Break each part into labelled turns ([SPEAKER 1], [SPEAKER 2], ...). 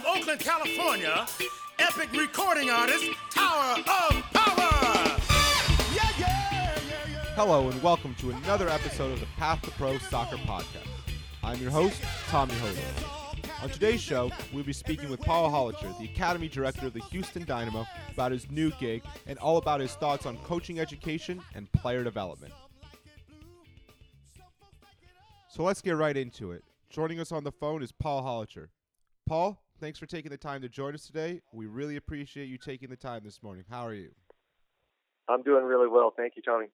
[SPEAKER 1] from Oakland, California, epic recording artist, Tower of Power. Yeah, yeah, yeah.
[SPEAKER 2] Hello and welcome to another episode of the Path to Pro Soccer Podcast. I'm your host, Tommy Hodul. On today's show, we'll be speaking with Paul Holocher, the Academy Director of the Houston Dynamo, about his new gig and all about his thoughts on coaching education and player development. So let's get right into it. Joining us on the phone is Paul Holocher. Paul, thanks for taking the time to join us today. We really appreciate you taking the time this morning. How are you?
[SPEAKER 3] I'm doing really well. Thank you, Tony.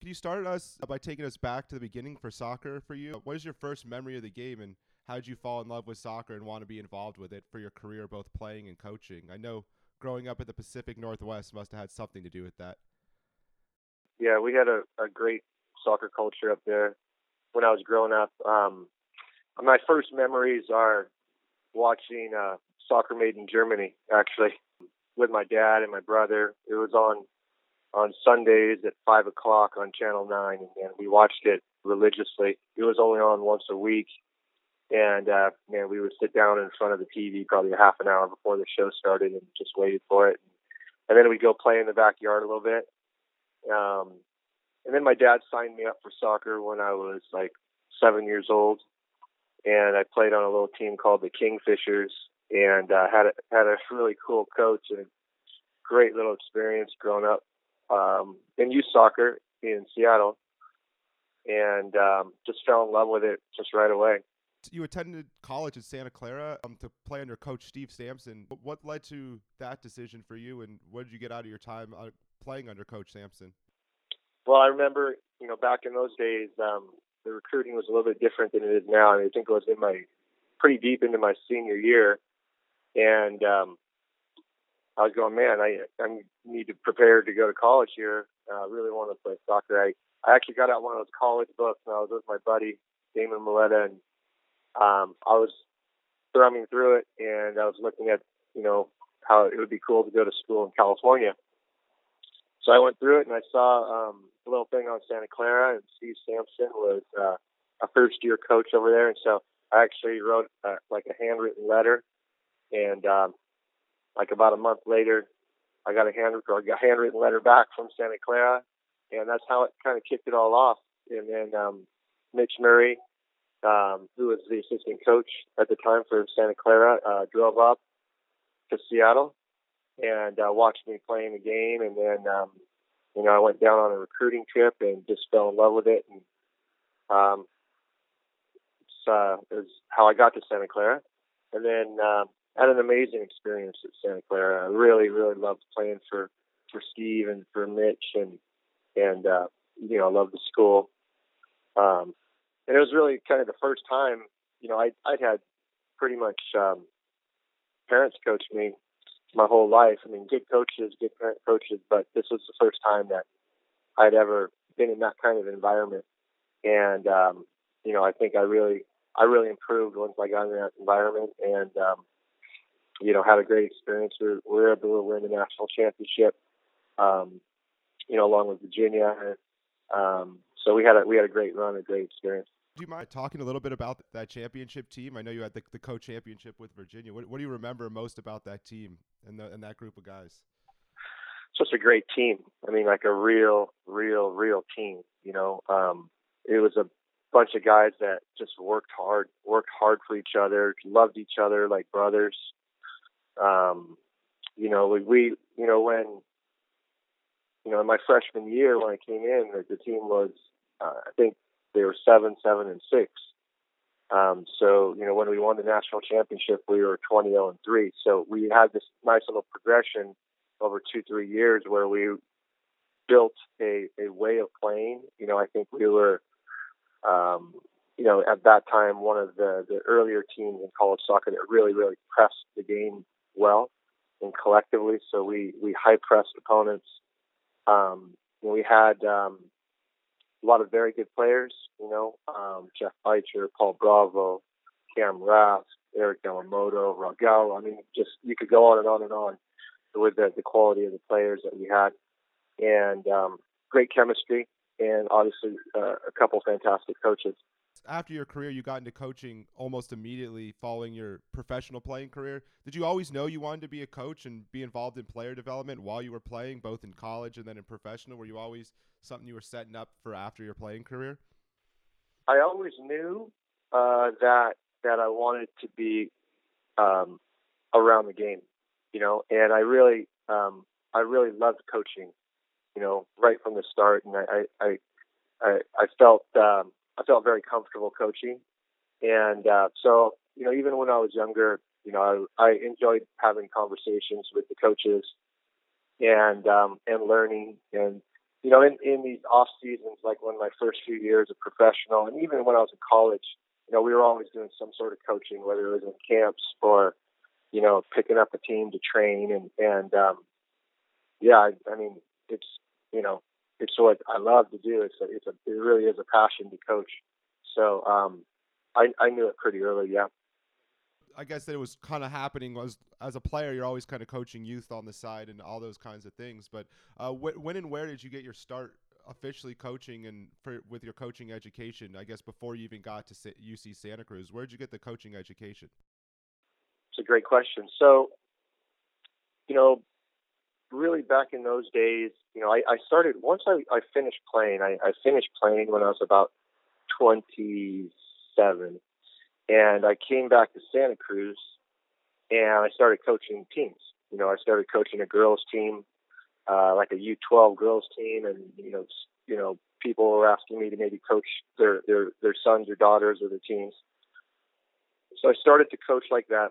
[SPEAKER 2] Can you start us by taking us back to the beginning for soccer for you? What is your first memory of the game and how did you fall in love with soccer and want to be involved with it for your career, both playing and coaching? I know growing up in the Pacific Northwest must have had something to do with that.
[SPEAKER 3] Yeah, we had a, a great soccer culture up there when I was growing up. Um, my first memories are watching uh, Soccer Made in Germany, actually, with my dad and my brother. It was on on Sundays at five o'clock on Channel Nine, and we watched it religiously. It was only on once a week, and uh, man, we would sit down in front of the TV probably a half an hour before the show started and just waited for it. And then we'd go play in the backyard a little bit. Um, and then my dad signed me up for soccer when I was like seven years old, and I played on a little team called the Kingfishers, and uh, had a, had a really cool coach and a great little experience growing up um, in youth soccer in Seattle, and um, just fell in love with it just right away.
[SPEAKER 2] You attended college at Santa Clara um, to play under Coach Steve Sampson. What led to that decision for you, and what did you get out of your time uh, playing under Coach Sampson?
[SPEAKER 3] Well, I remember, you know, back in those days, um, the recruiting was a little bit different than it is now. I, I think it was in my pretty deep into my senior year, and um, I was going, man, I I need to prepare to go to college here. Uh, I really want to play soccer. I I actually got out one of those college books, and I was with my buddy Damon Maletta, and um, I was thrumming through it, and I was looking at you know how it would be cool to go to school in California. So I went through it, and I saw um, a little thing on Santa Clara, and Steve Sampson was uh, a first year coach over there, and so I actually wrote uh, like a handwritten letter, and um, like about a month later, I got a hand or a handwritten letter back from Santa Clara, and that's how it kind of kicked it all off. And then um, Mitch Murray, um, who was the assistant coach at the time for Santa Clara, uh, drove up to Seattle and uh, watched me playing the game, and then um, you know, I went down on a recruiting trip and just fell in love with it. And um, it's, uh, how I got to Santa Clara. And then uh, had an amazing experience at Santa Clara. I really, really loved playing for for Steve and for Mitch, and and uh, you know, I loved the school. Um, and it was really kind of the first time, you know, I I'd had pretty much um, parents coach me my whole life. I mean, good coaches, good parent coaches, but this was the first time that I'd ever been in that kind of environment. And, um, you know, I think I really, I really improved once I got in that environment and, um, you know, had a great experience. We were, we were able to win the national championship, um, you know, along with Virginia. And um, so we had a, we had a great run, a great experience.
[SPEAKER 2] Do you mind talking a little bit about that championship team? I know you had the, the co-championship with Virginia. What, what, do you remember most about that team and, the, and that group of guys?
[SPEAKER 3] Just a great team. I mean, like a real, real, real team. You know, um, it was a bunch of guys that just worked hard, worked hard for each other, loved each other like brothers. Um, you know, we, we, you know, when, you know, in my freshman year when I came in, the, the team was, uh, I think they were seven, seven, and six. Um, so you know, when we won the national championship, we were 20 0 and three. So we had this nice little progression over two, three years where we built a, a way of playing. You know, I think we were, um, you know, at that time one of the the earlier teams in college soccer that really, really pressed the game well and collectively. So we we high pressed opponents. Um, we had um, a lot of very good players, you know, um, Jeff Baicher, Paul Bravo, Cam Rast, Eric Yamamoto, Ragal. I mean, just you could go on and on and on with the, the quality of the players that we had, and um, great chemistry, and obviously uh, a couple fantastic coaches.
[SPEAKER 2] After your career, you got into coaching almost immediately following your professional playing career. Did you always know you wanted to be a coach and be involved in player development while you were playing, both in college and then in professional? Were you always something you were setting up for after your playing career?
[SPEAKER 3] I always knew uh, that that I wanted to be um, around the game, you know, and I really um, I really loved coaching, you know, right from the start, and I I I, I felt um, I felt very comfortable coaching, and uh, so you know even when I was younger, you know I, I enjoyed having conversations with the coaches, and um, and learning, and you know in in these off seasons, like when my first few years of professional, and even when I was in college, you know we were always doing some sort of coaching, whether it was in camps or you know picking up a team to train, and and um, yeah, I, I mean it's you know it's what I love to do. It's a, it's a, it really is a passion to coach. So um, I, I knew it pretty early. Yeah.
[SPEAKER 2] I guess that it was kind of happening as as a player. You're always kind of coaching youth on the side and all those kinds of things. But uh, wh- when and where did you get your start officially coaching and for, with your coaching education? I guess before you even got to UC Santa Cruz, where did you get the coaching education?
[SPEAKER 3] It's a great question. So, you know, really back in those days, you know, I, I started once I, I finished playing. I, I finished playing when I was about 27, and I came back to Santa Cruz, and I started coaching teams. You know, I started coaching a girls team, uh, like a U12 girls team, and you know, you know, people were asking me to maybe coach their their their sons or daughters or their teams. So I started to coach like that.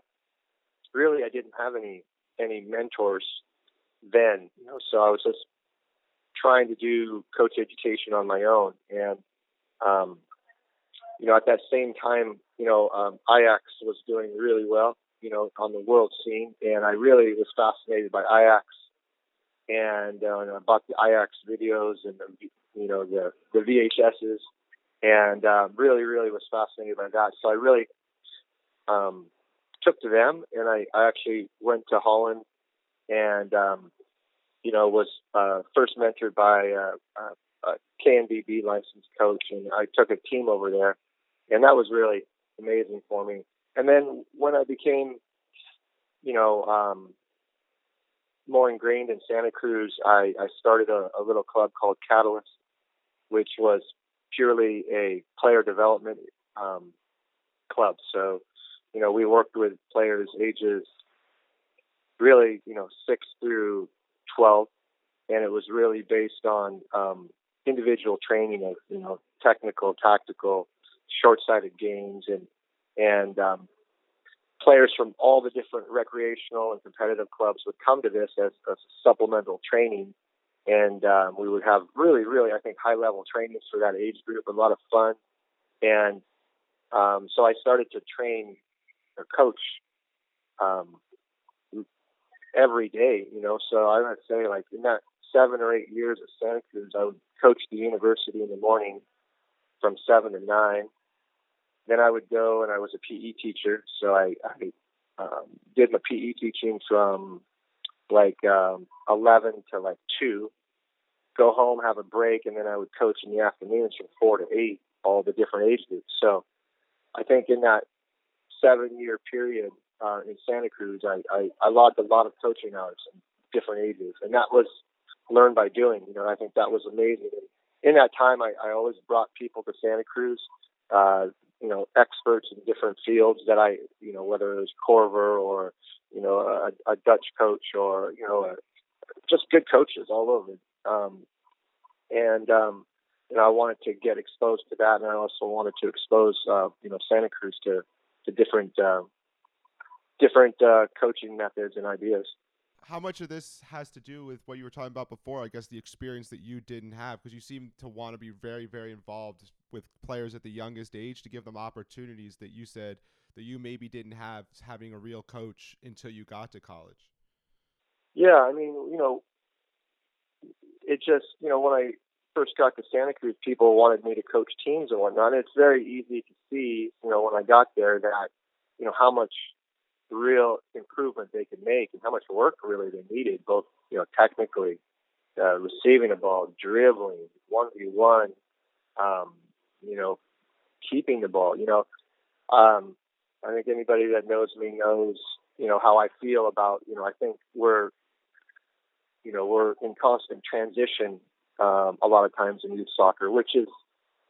[SPEAKER 3] Really, I didn't have any any mentors then. You know, so I was just trying to do coach education on my own, and um, you know, at that same time, you know, um, Ajax was doing really well, you know, on the world scene, and I really was fascinated by Ajax, and, uh, and I bought the Ajax videos and the, you know, the the VHSs, and um, really, really was fascinated by that. So I really um, took to them, and I, I actually went to Holland and um, you know was uh, first mentored by uh, uh, a KNVB licensed coach, and I took a team over there, and that was really amazing for me. And then when I became, you know, um, more ingrained in Santa Cruz, I, I started a, a little club called Catalyst, which was purely a player development um, club. So, you know, we worked with players ages really, you know, six through 12. And it was really based on um, individual training of, you know, technical, tactical, short-sighted games and, and um, players from all the different recreational and competitive clubs would come to this as, as supplemental training. And um, we would have really, really, I think, high level trainings for that age group, a lot of fun. And um, so I started to train or coach um, every day, you know. So I would say, like in that seven or eight years at Santa Cruz, I would coach the university in the morning from seven to nine. Then I would go and I was a PE teacher, so I, I um, did my PE teaching from like um, 11 to like 2. Go home, have a break, and then I would coach in the afternoons from 4 to 8, all the different age groups. So I think in that seven year period, uh, in Santa Cruz, I, I, I logged a lot of coaching hours in different ages, and that was learned by doing. You know, I think that was amazing. And in that time, I, I always brought people to Santa Cruz, uh, you know, experts in different fields that I, you know, whether it was Coerver or, you know, a, a Dutch coach or, you know, a, just good coaches all over. Um, and, um, you know, I wanted to get exposed to that, and I also wanted to expose, uh, you know, Santa Cruz to to different uh, different uh, coaching methods and ideas.
[SPEAKER 2] How much of this has to do with what you were talking about before? I guess the experience that you didn't have, because you seem to want to be very, very involved with players at the youngest age to give them opportunities that you said that you maybe didn't have having a real coach until you got to college.
[SPEAKER 3] Yeah, I mean, you know, it just, you know, when I first got to Santa Cruz, people wanted me to coach teams and whatnot. And it's very easy to see, you know, when I got there that, you know, how much real improvement they could make and how much work really they needed, both you know technically, uh, receiving a ball, dribbling, one v one, um, you know, keeping the ball. You know, um, I think anybody that knows me knows, you know, how I feel about, you know, I think we're, you know, we're in constant transition um, a lot of times in youth soccer, which is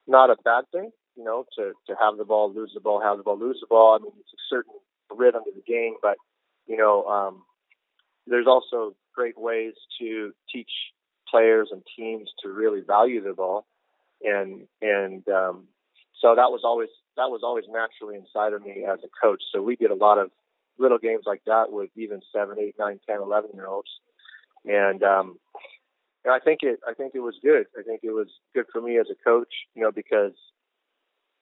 [SPEAKER 3] not a bad thing, you know, to, to have the ball, lose the ball, have the ball, lose the ball. I mean, it's a certain rhythm to the game, but, you know, um, there's also great ways to teach players and teams to really value the ball. And, and, um, so that was always, that was always naturally inside of me as a coach. So we did a lot of little games like that with even seven, eight, nine, ten, eleven year olds. And, um, and I think it, I think it was good. I think it was good for me as a coach, you know, because,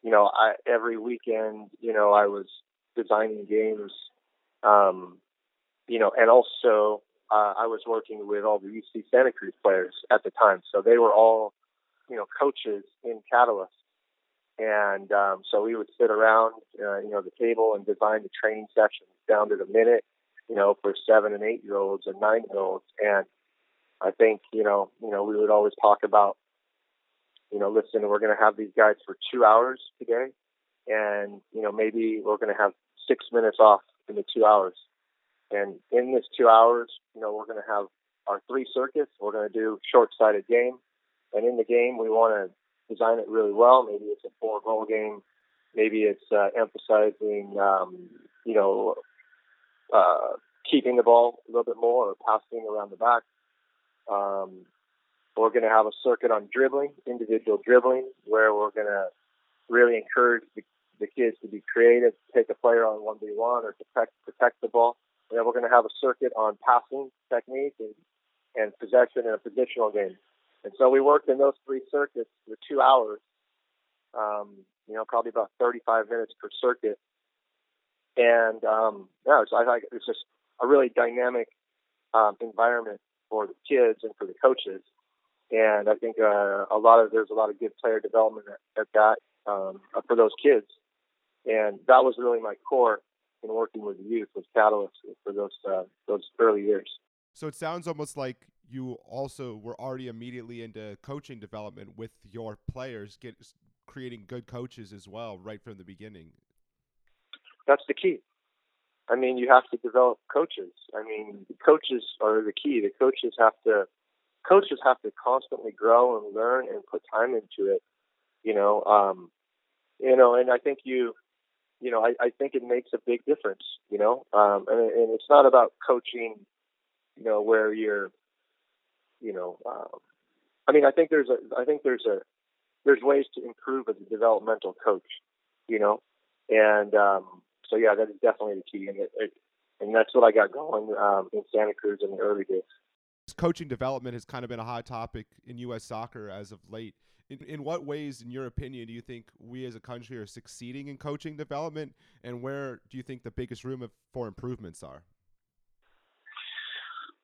[SPEAKER 3] you know, I, every weekend, you know, I was designing games, um, you know, and also, uh, I was working with all the UC Santa Cruz players at the time. So they were all, you know, coaches in Catalyst. And um, so we would sit around, uh, you know, the table and design the training sessions down to the minute, you know, for seven and eight year olds and nine year olds. And I think, you know, you know, we would always talk about, you know, listen, we're going to have these guys for two hours today, and you know, maybe we're going to have six minutes off in the two hours. And in this two hours, you know, we're going to have our three circuits. We're going to do short-sided game, and in the game, we want to design it really well. Maybe it's a four-goal game. Maybe it's uh, emphasizing, um, you know, uh, keeping the ball a little bit more or passing around the back. Um, we're going to have a circuit on dribbling, individual dribbling, where we're going to really encourage the, the kids to be creative, take a player on 1v1 or protect, protect the ball. And then we're going to have a circuit on passing technique and, and possession and a positional game. And so we worked in those three circuits for two hours, um, you know, probably about 35 minutes per circuit. And um, yeah, so I think it's just a really dynamic um, environment for the kids and for the coaches. And I think uh, a lot of there's a lot of good player development at, at that um, for those kids. And that was really my core in working with the youth was Catalyst for those uh, those early years.
[SPEAKER 2] So it sounds almost like you also were already immediately into coaching development with your players, get creating good coaches as well right from the beginning.
[SPEAKER 3] That's the key. I mean, you have to develop coaches. I mean, coaches are the key. The coaches have to coaches have to constantly grow and learn and put time into it. You know, um, you know, and I think you, you know, I, I think it makes a big difference. You know, um, and, and it's not about coaching. You know, where you're, you know, um, I mean, I think there's a, I think there's a, there's ways to improve as a developmental coach. You know, and um, so yeah, that is definitely the key, and it, it, and that's what I got going um, in Santa Cruz in the early days.
[SPEAKER 2] Coaching development has kind of been a hot topic in U.S. soccer as of late. In, in what ways, in your opinion, do you think we as a country are succeeding in coaching development, and where do you think the biggest room for improvements are?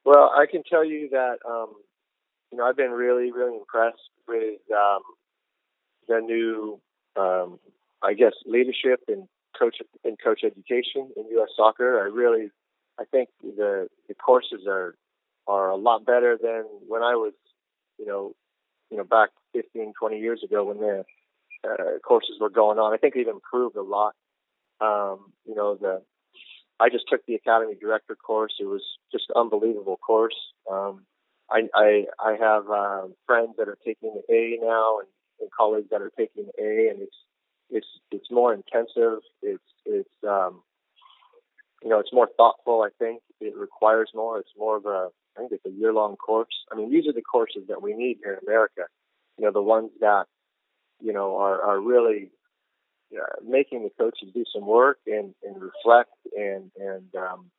[SPEAKER 3] Well, I can tell you that um, you know I've been really, really impressed with um, the new, um, I guess, leadership and coach in coach education in U.S. soccer. I really, I think the the courses are are a lot better than when I was, you know, you know, back 15, 20 years ago when the uh, courses were going on. I think they've improved a lot. Um, you know, the I just took the academy director course. It was just an unbelievable course. Um, I, I I have uh, friends that are taking the A now and, and colleagues that are taking the A, and it's it's it's more intensive. It's it's um, you know it's more thoughtful. I think it requires more. It's more of a I think it's a year long course. I mean, these are the courses that we need here in America. You know, the ones that you know are are really uh, making the coaches do some work and and reflect and and um,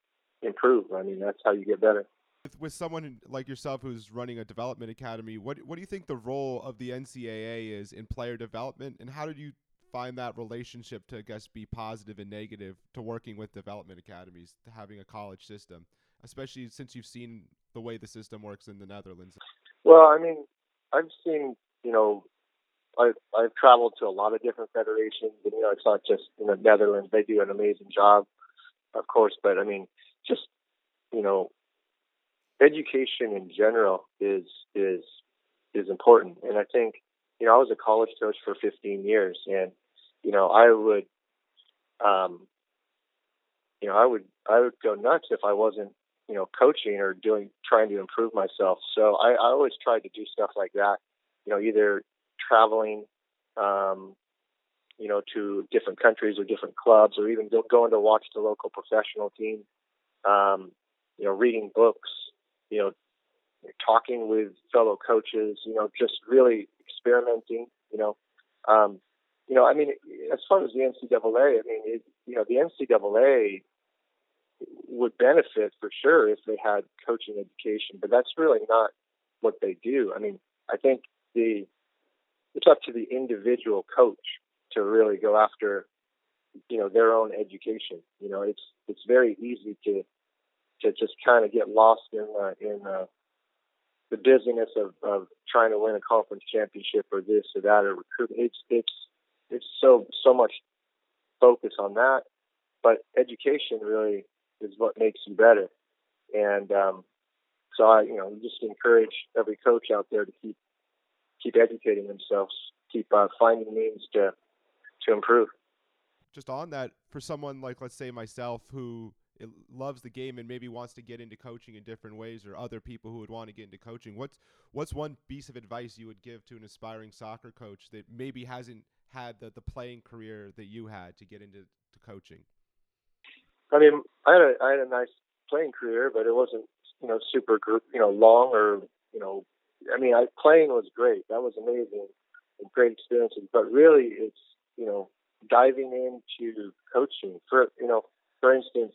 [SPEAKER 3] improve. I mean, that's how you get better
[SPEAKER 2] with, with someone like yourself who's running a development academy, what what do you think the role of the NCAA is in player development, and how did you find that relationship to I guess be positive and negative to working with development academies, to having a college system, especially since you've seen the way the system works in the Netherlands?
[SPEAKER 3] Well, I mean, I've seen, you know, I've, I've traveled to a lot of different federations, and you know, it's not just in the Netherlands. They do an amazing job, of course, but I mean, just you know, education in general is is is important, and I think you know, I was a college coach for 15 years, and you know, I would, um, you know, I would I would go nuts if I wasn't, you know, coaching or doing trying to improve myself. So I, I always tried to do stuff like that. You know, either traveling, um, you know, to different countries or different clubs, or even going to watch the local professional team. Um, you know, reading books. You know, talking with fellow coaches. You know, just really experimenting. You know, um, you know, I mean, as far as the NCAA, I mean, it, you know, the NCAA would benefit for sure if they had coaching education, but that's really not what they do. I mean, I think the it's up to the individual coach to really go after, you know, their own education. You know, it's it's very easy to to just kind of get lost in uh, in uh, the busyness of, of trying to win a conference championship or this or that or recruit. It's it's it's so so much focus on that, but education really is what makes you better. And um, so I, you know, just encourage every coach out there to keep keep educating themselves, keep uh, finding means to to improve.
[SPEAKER 2] Just on that, for someone like let's say myself who loves the game and maybe wants to get into coaching in different ways, or other people who would want to get into coaching, what's what's one piece of advice you would give to an aspiring soccer coach that maybe hasn't had the, the playing career that you had to get into to coaching?
[SPEAKER 3] I mean, I had a I had a nice playing career, but it wasn't you know super you know long or you know. I mean, I playing was great. That was amazing great experiences. But really, it's you know diving into coaching. For you know, for instance,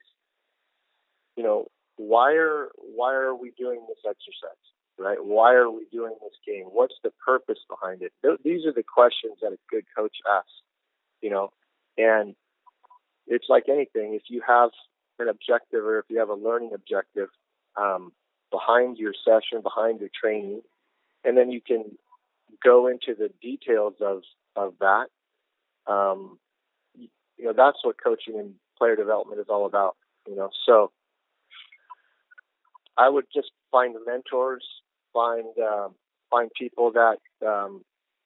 [SPEAKER 3] you know why are why are we doing this exercise? Right? Why are we doing this game? What's the purpose behind it? Th- these are the questions that a good coach asks. You know, and it's like anything. If you have an objective or if you have a learning objective um, behind your session, behind your training, and then you can go into the details of of that. Um, you know, that's what coaching and player development is all about. You know, so I would just find mentors, find um, find people that um,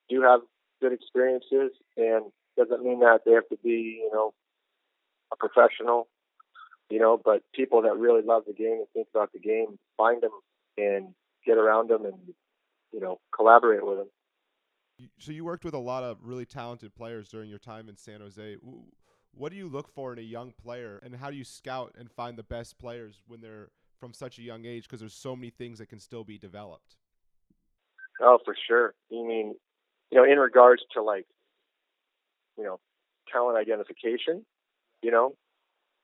[SPEAKER 3] do have good experiences, and doesn't mean that they have to be, you know, a professional, you know, but people that really love the game and think about the game, find them and get around them and, you know, collaborate with them.
[SPEAKER 2] So you worked with a lot of really talented players during your time in San Jose. What do you look for in a young player, and how do you scout and find the best players when they're from such a young age? Because there's so many things that can still be developed.
[SPEAKER 3] Oh, for sure. You mean, you know, in regards to like, you know, talent identification, you know.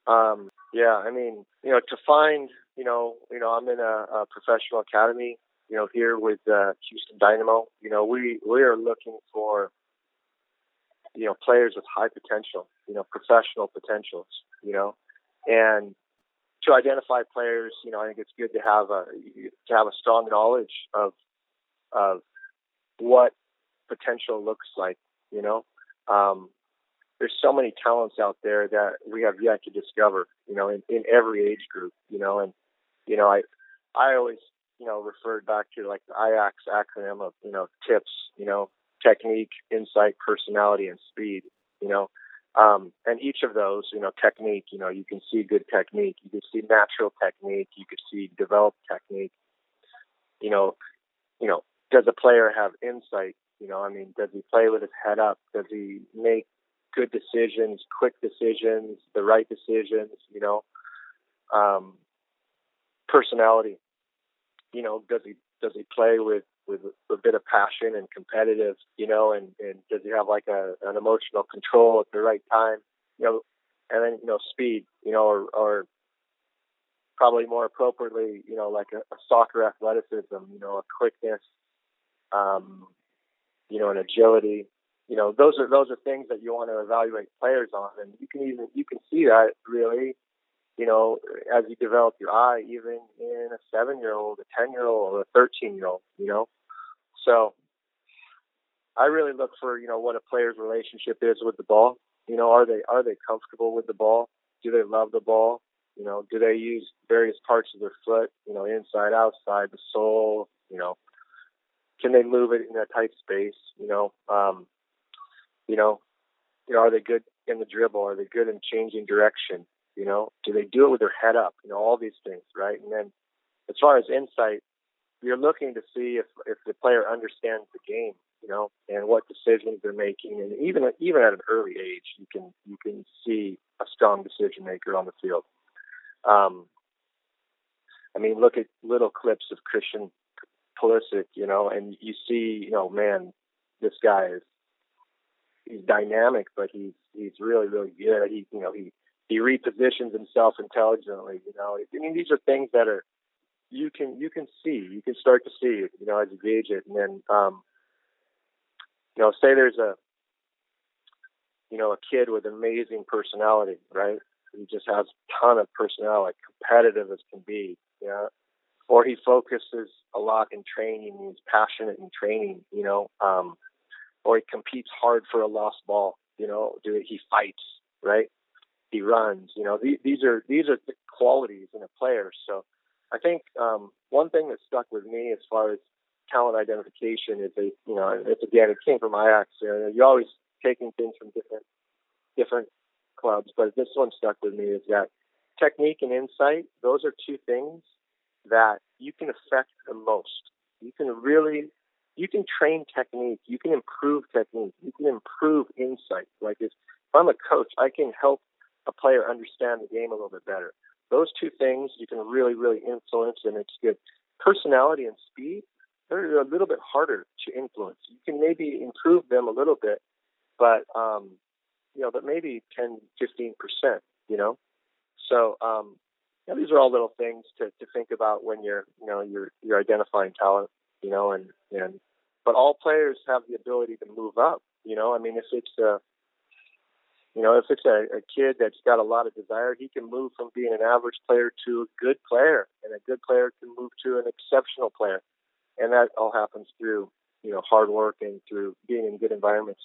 [SPEAKER 3] Um, yeah, I mean, you know, to find, you know, you know, I'm in a, a professional academy, you know, here with uh, Houston Dynamo. You know, we we are looking for, you know, players with high potential, you know, professional potentials, you know, and to identify players, you know, I think it's good to have a to have a strong knowledge of of what potential looks like, you know. Um, there's so many talents out there that we have yet to discover, you know, in, in every age group, you know, and, you know, I, I always, you know, referred back to like the Ajax acronym of, you know, tips, you know, technique, insight, personality, and speed, you know, um, and each of those, you know, technique, you know, you can see good technique, you can see natural technique, you can see developed technique, you know, you know, does a player have insight? You know, I mean, does he play with his head up? Does he make good decisions, quick decisions, the right decisions, you know. Um, personality, you know, does he does he play with with a bit of passion and competitive, you know, and and does he have like a an emotional control at the right time, you know, and then you know speed, you know, or or probably more appropriately, you know, like a, a soccer athleticism, you know, a quickness, um, you know, an agility, you know, those are those are things that you want to evaluate players on, and you can even you can see that really, you know, as you develop your eye, even in a seven-year-old, a ten-year-old, or a thirteen-year-old, you know. So, I really look for you know what a player's relationship is with the ball. You know, are they are they comfortable with the ball? Do they love the ball? You know, do they use various parts of their foot? You know, inside, outside, the sole. You know, can they move it in a tight space? You know, um, you know, you know, are they good in the dribble? Are they good in changing direction? You know, do they do it with their head up? You know, all these things, right? And then as far as insight, you're looking to see if if the player understands the game, you know, and what decisions they're making, and even even at an early age, you can you can see a strong decision maker on the field. Um, I mean, look at little clips of Christian Pulisic, you know, and you see, you know, man, this guy is he's dynamic, but he's he's really really good. He you know he he repositions himself intelligently. You know, I mean these are things that are you can you can see you can start to see. You know, as you gauge it, and then um, you know, say there's a you know a kid with amazing personality, right? He just has a ton of personality, competitive as can be. You know, or he focuses a lot in training. He's passionate in training. You know. Um, or he competes hard for a lost ball. You know, do it, he fights right? He runs. You know, these, are these are the qualities in a player. So, I think um, one thing that stuck with me as far as talent identification is a you know it's again it came from Ajax. You know, you're always taking things from different different clubs, but this one stuck with me is that technique and insight. Those are two things that you can affect the most. You can really you can train technique, you can improve technique, you can improve insight. Like if, if I'm a coach, I can help a player understand the game a little bit better. Those two things you can really, really influence, and it's good. Personality and speed, they're a little bit harder to influence. You can maybe improve them a little bit, but um, you know, but maybe 10, 15 percent. You know, so um, you know, these are all little things to, to think about when you're, you know, you're you're identifying talent you know, and and but all players have the ability to move up. You know, I mean, if it's a you know, if it's a, a kid that's got a lot of desire, he can move from being an average player to a good player, and a good player can move to an exceptional player, and that all happens through you know hard work and through being in good environments.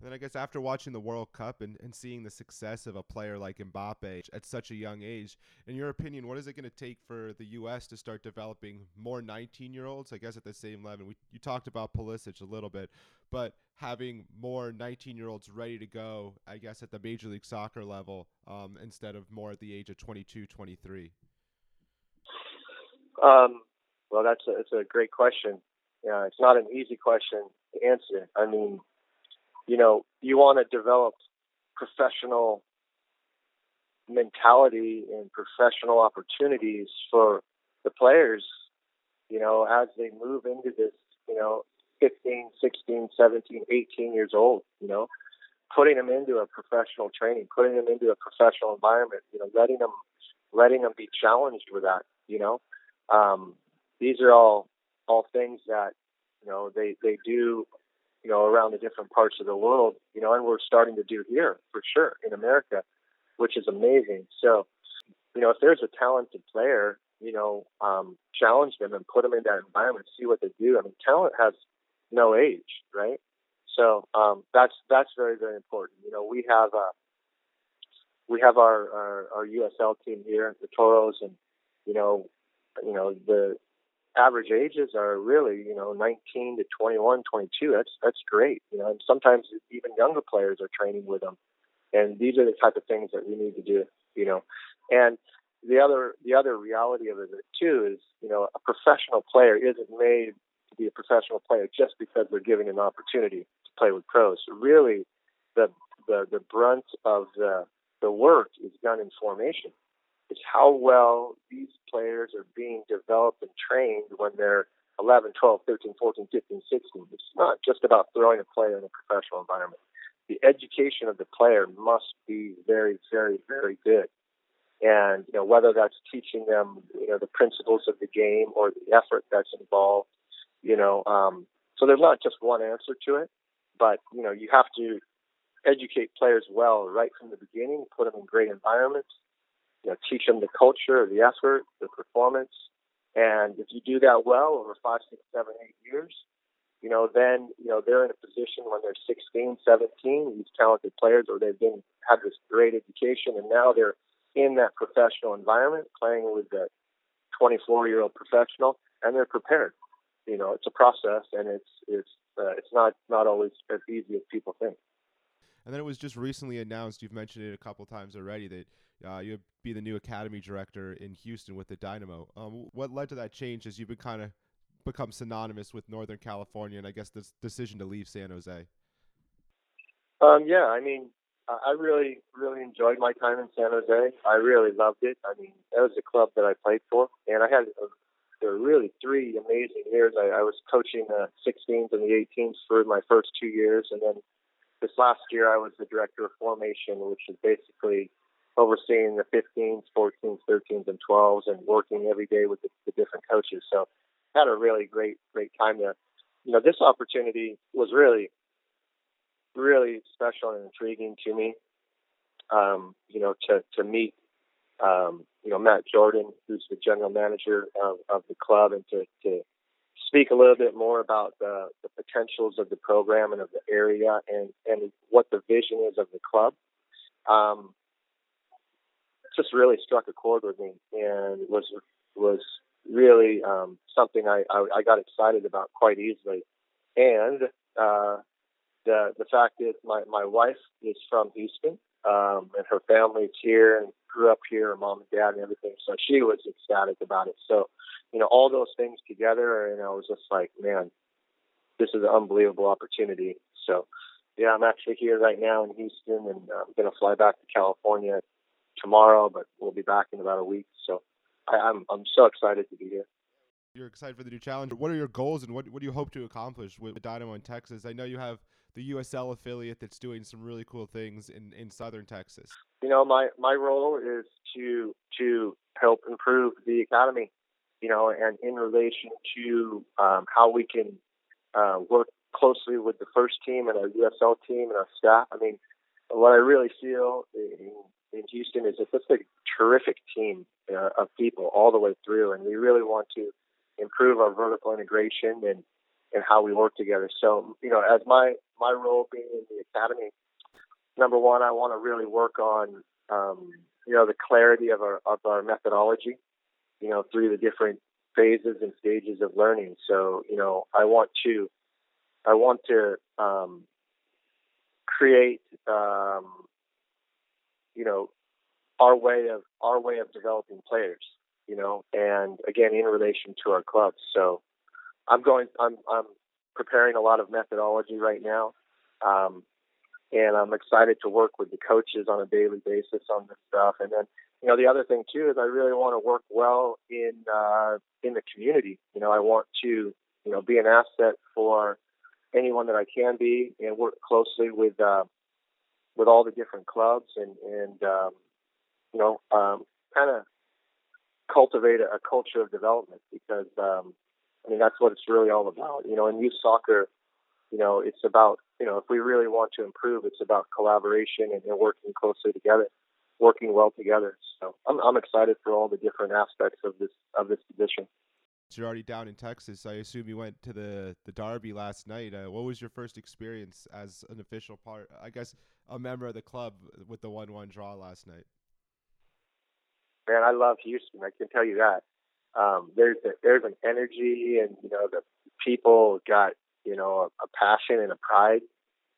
[SPEAKER 2] And then I guess after watching the World Cup and, and seeing the success of a player like Mbappe at such a young age, in your opinion, what is it going to take for the U.S. to start developing more 19 year olds? I guess at the same level. We, you talked about Pulisic a little bit, but having more 19 year olds ready to go, I guess, at the Major League Soccer level um, instead of more at the age of 22, 23?
[SPEAKER 3] Um, well, that's a, it's a great question. Yeah, it's not an easy question to answer. I mean, you know, you want to develop professional mentality and professional opportunities for the players, you know, as they move into this, you know, 15, 16, 17, 18 years old, you know, putting them into a professional training, putting them into a professional environment, you know, letting them, letting them be challenged with that, you know, um, these are all, all things that, you know, they, they do you know, around the different parts of the world, you know, and we're starting to do here for sure in America, which is amazing. So, you know, if there's a talented player, you know, um, challenge them and put them in that environment, see what they do. I mean, talent has no age, right? So um, that's that's very very important. You know, we have uh, we have our, our our USL team here, the Toros, and you know, you know the average ages are really, you know, 19 to 21, 22. That's that's great. You know, and sometimes even younger players are training with them, and these are the type of things that we need to do. You know, and the other the other reality of it too is, you know, a professional player isn't made to be a professional player just because they're given an opportunity to play with pros. Really, the the the brunt of the the work is done in formation is how well these players are being developed and trained when they're 11, 12, 13, 14, 15, 16. It's not just about throwing a player in a professional environment. The education of the player must be very, very, very good. And you know whether that's teaching them you know the principles of the game or the effort that's involved. You know, um, so there's not just one answer to it, but you know you have to educate players well right from the beginning, put them in great environments, you know, teach them the culture, the effort, the performance. And if you do that well over five, six, seven, eight years, you know, then, you know, they're in a position when they're 16, 17, these talented players, or they've been, had this great education, and now they're in that professional environment playing with a 24 year old professional, and they're prepared. You know, it's a process, and it's, it's, uh, it's not, not always as easy as people think.
[SPEAKER 2] And then it was just recently announced. You've mentioned it a couple times already that uh, you'd be the new academy director in Houston with the Dynamo. Um, what led to that change as you've been kind of become synonymous with Northern California and I guess this decision to leave San Jose?
[SPEAKER 3] Um, yeah, I mean, I really, really enjoyed my time in San Jose. I really loved it. I mean, that was a club that I played for, and I had a, there were really three amazing years. I, I was coaching the 16s and the 18s for my first two years, and then this last year I was the director of formation, which is basically overseeing the 15s, 14s, 13s, and 12s, and working every day with the, the different coaches. So, had a really great, great time there. You know, this opportunity was really really special and intriguing to me. Um, you know, to to meet um, you know Matt Jordan, who's the general manager of, of the club, and to, to speak a little bit more about the, the potentials of the program and of the area, and and what the vision is of the club. Um, just really struck a chord with me, and was was really um, something I, I, I got excited about quite easily. And uh, the the fact is, my my wife is from Houston, um, and her family's here and grew up here, her mom and dad and everything. So she was ecstatic about it. So, you know, all those things together, and I was just like, man, this is an unbelievable opportunity. So, yeah, I'm actually here right now in Houston, and I'm going to fly back to California tomorrow, but we'll be back in about a week. So, I, I'm I'm so excited to be here
[SPEAKER 2] you're excited for the new challenge. What are your goals and what what do you hope to accomplish with the Dynamo in Texas? I know you have the USL affiliate that's doing some really cool things in, in southern Texas?
[SPEAKER 3] You know, my, my role is to to help improve the economy, you know, and in relation to um, how we can uh, work closely with the first team and our USL team and our staff. I mean, what I really feel in, in Houston is it's just a terrific team uh, of people all the way through, and we really want to improve our vertical integration and and how we work together. So, you know, as my my role being in the academy, number one, I want to really work on, um, you know, the clarity of our of our methodology, you know, through the different phases and stages of learning. So, you know, I want to, I want to um, create, um, you know, our way of our way of developing players, you know, and again in relation to our clubs. So, I'm going. I'm I'm preparing a lot of methodology right now, um, and I'm excited to work with the coaches on a daily basis on this stuff. And then, you know, the other thing too is I really want to work well in uh, in the community. You know, I want to you know be an asset for anyone that I can be, and work closely with uh, with all the different clubs, and and um, you know, um, kind of cultivate a, a culture of development because um, I mean, that's what it's really all about. You know, in youth soccer, you know, it's about, you know, if we really want to improve, it's about collaboration and, and working closely together, working well together. So I'm, I'm excited for all the different aspects of this of this position.
[SPEAKER 2] You're already down in Texas. I assume you went to the the Derby last night. Uh, what was your first experience as an official part? I guess a member of the club with the one-one draw last night.
[SPEAKER 3] Man, I love Houston. I can tell you that um, there's a, there's an energy and you know the people got you know a, a passion and a pride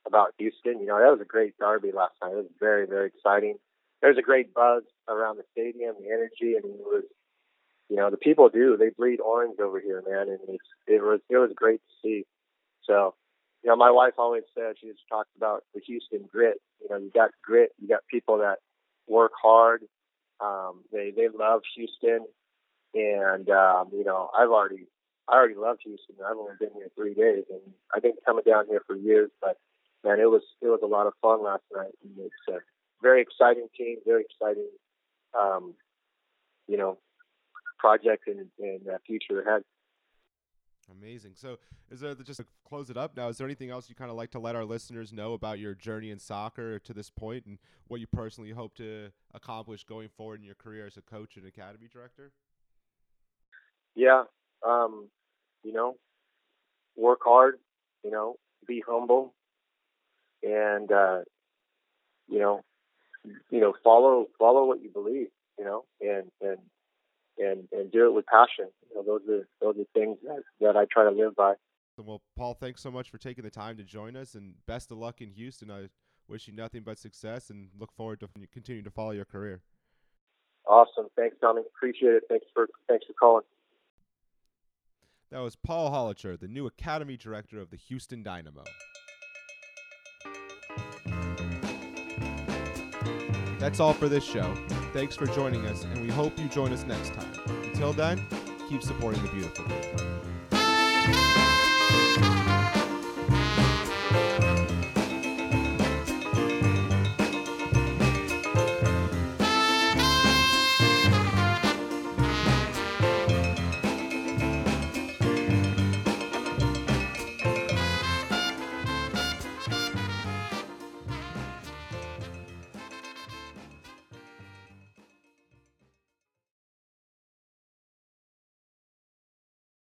[SPEAKER 3] about Houston. You know that was a great derby last night. It was very very exciting. There's a great buzz around the stadium, the energy, and it was you know the people do they bleed orange over here, man, and it's, it was it was great to see. So you know my wife always said she just talked about the Houston grit. You know you got grit, you got people that work hard. Um, they they love Houston and um, you know, I've already I already love Houston. I've only been here three days, and I've been coming down here for years. But man, it was it was a lot of fun last night. And it's a very exciting team, very exciting, um, you know, project and, and uh, future ahead.
[SPEAKER 2] Amazing. So, is there just to close it up now? Is there anything else you kind of like to let our listeners know about your journey in soccer to this point, and what you personally hope to accomplish going forward in your career as a coach and academy director?
[SPEAKER 3] yeah, um, you know, work hard, you know, be humble, and uh, you know, you know, follow follow what you believe, you know, and and and and do it with passion. You know, those are those are things that that I try to live by.
[SPEAKER 2] Well, Paul, thanks so much for taking the time to join us, and best of luck in Houston. I wish you nothing but success and look forward to continuing to follow your career.
[SPEAKER 3] Awesome. Thanks, Tommy. Appreciate it. Thanks for thanks for calling.
[SPEAKER 2] That was Paul Holocher, the new Academy Director of the Houston Dynamo. That's all for this show. Thanks for joining us, and we hope you join us next time. Until then, keep supporting the beautiful.